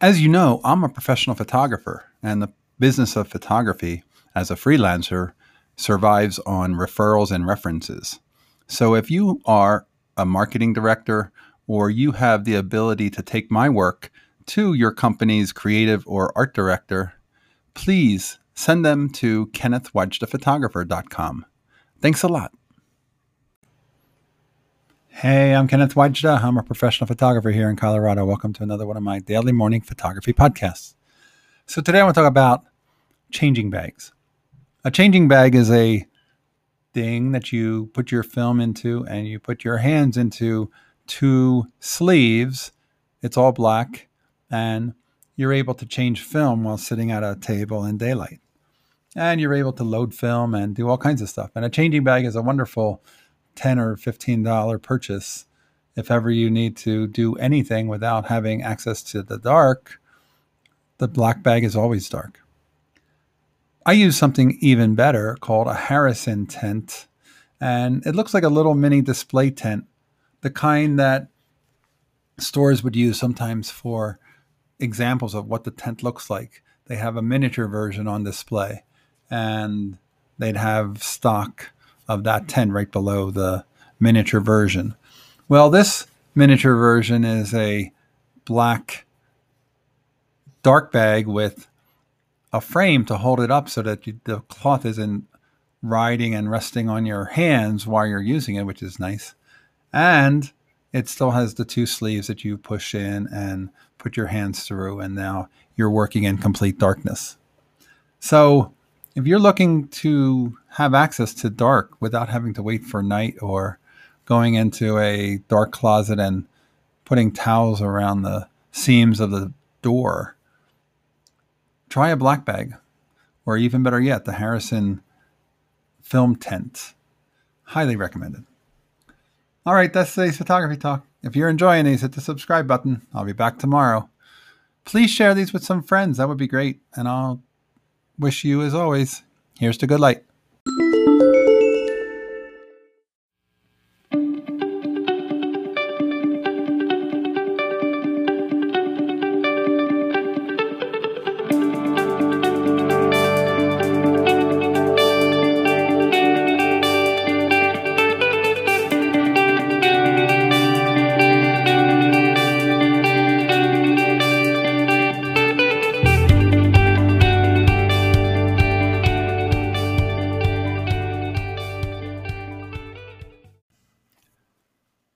As you know, I'm a professional photographer, and the business of photography as a freelancer survives on referrals and references. So if you are a marketing director or you have the ability to take my work to your company's creative or art director, please send them to kennethwajdaphotographer.com. Thanks a lot. Hey, I'm Kenneth Wajda. I'm a professional photographer here in Colorado. Welcome to another one of my daily morning photography podcasts. So, today I want to talk about changing bags. A changing bag is a thing that you put your film into and you put your hands into two sleeves. It's all black, and you're able to change film while sitting at a table in daylight. And you're able to load film and do all kinds of stuff. And a changing bag is a wonderful 10 or 15 dollar purchase if ever you need to do anything without having access to the dark the black bag is always dark. I use something even better called a Harrison tent and it looks like a little mini display tent the kind that stores would use sometimes for examples of what the tent looks like. They have a miniature version on display and they'd have stock of that tent right below the miniature version. Well, this miniature version is a black dark bag with a frame to hold it up so that you, the cloth isn't riding and resting on your hands while you're using it, which is nice. And it still has the two sleeves that you push in and put your hands through, and now you're working in complete darkness. So if you're looking to have access to dark without having to wait for night or going into a dark closet and putting towels around the seams of the door, try a black bag, or even better yet, the Harrison film tent. Highly recommended. All right, that's today's photography talk. If you're enjoying these, hit the subscribe button. I'll be back tomorrow. Please share these with some friends. That would be great. And I'll wish you, as always, here's to good light.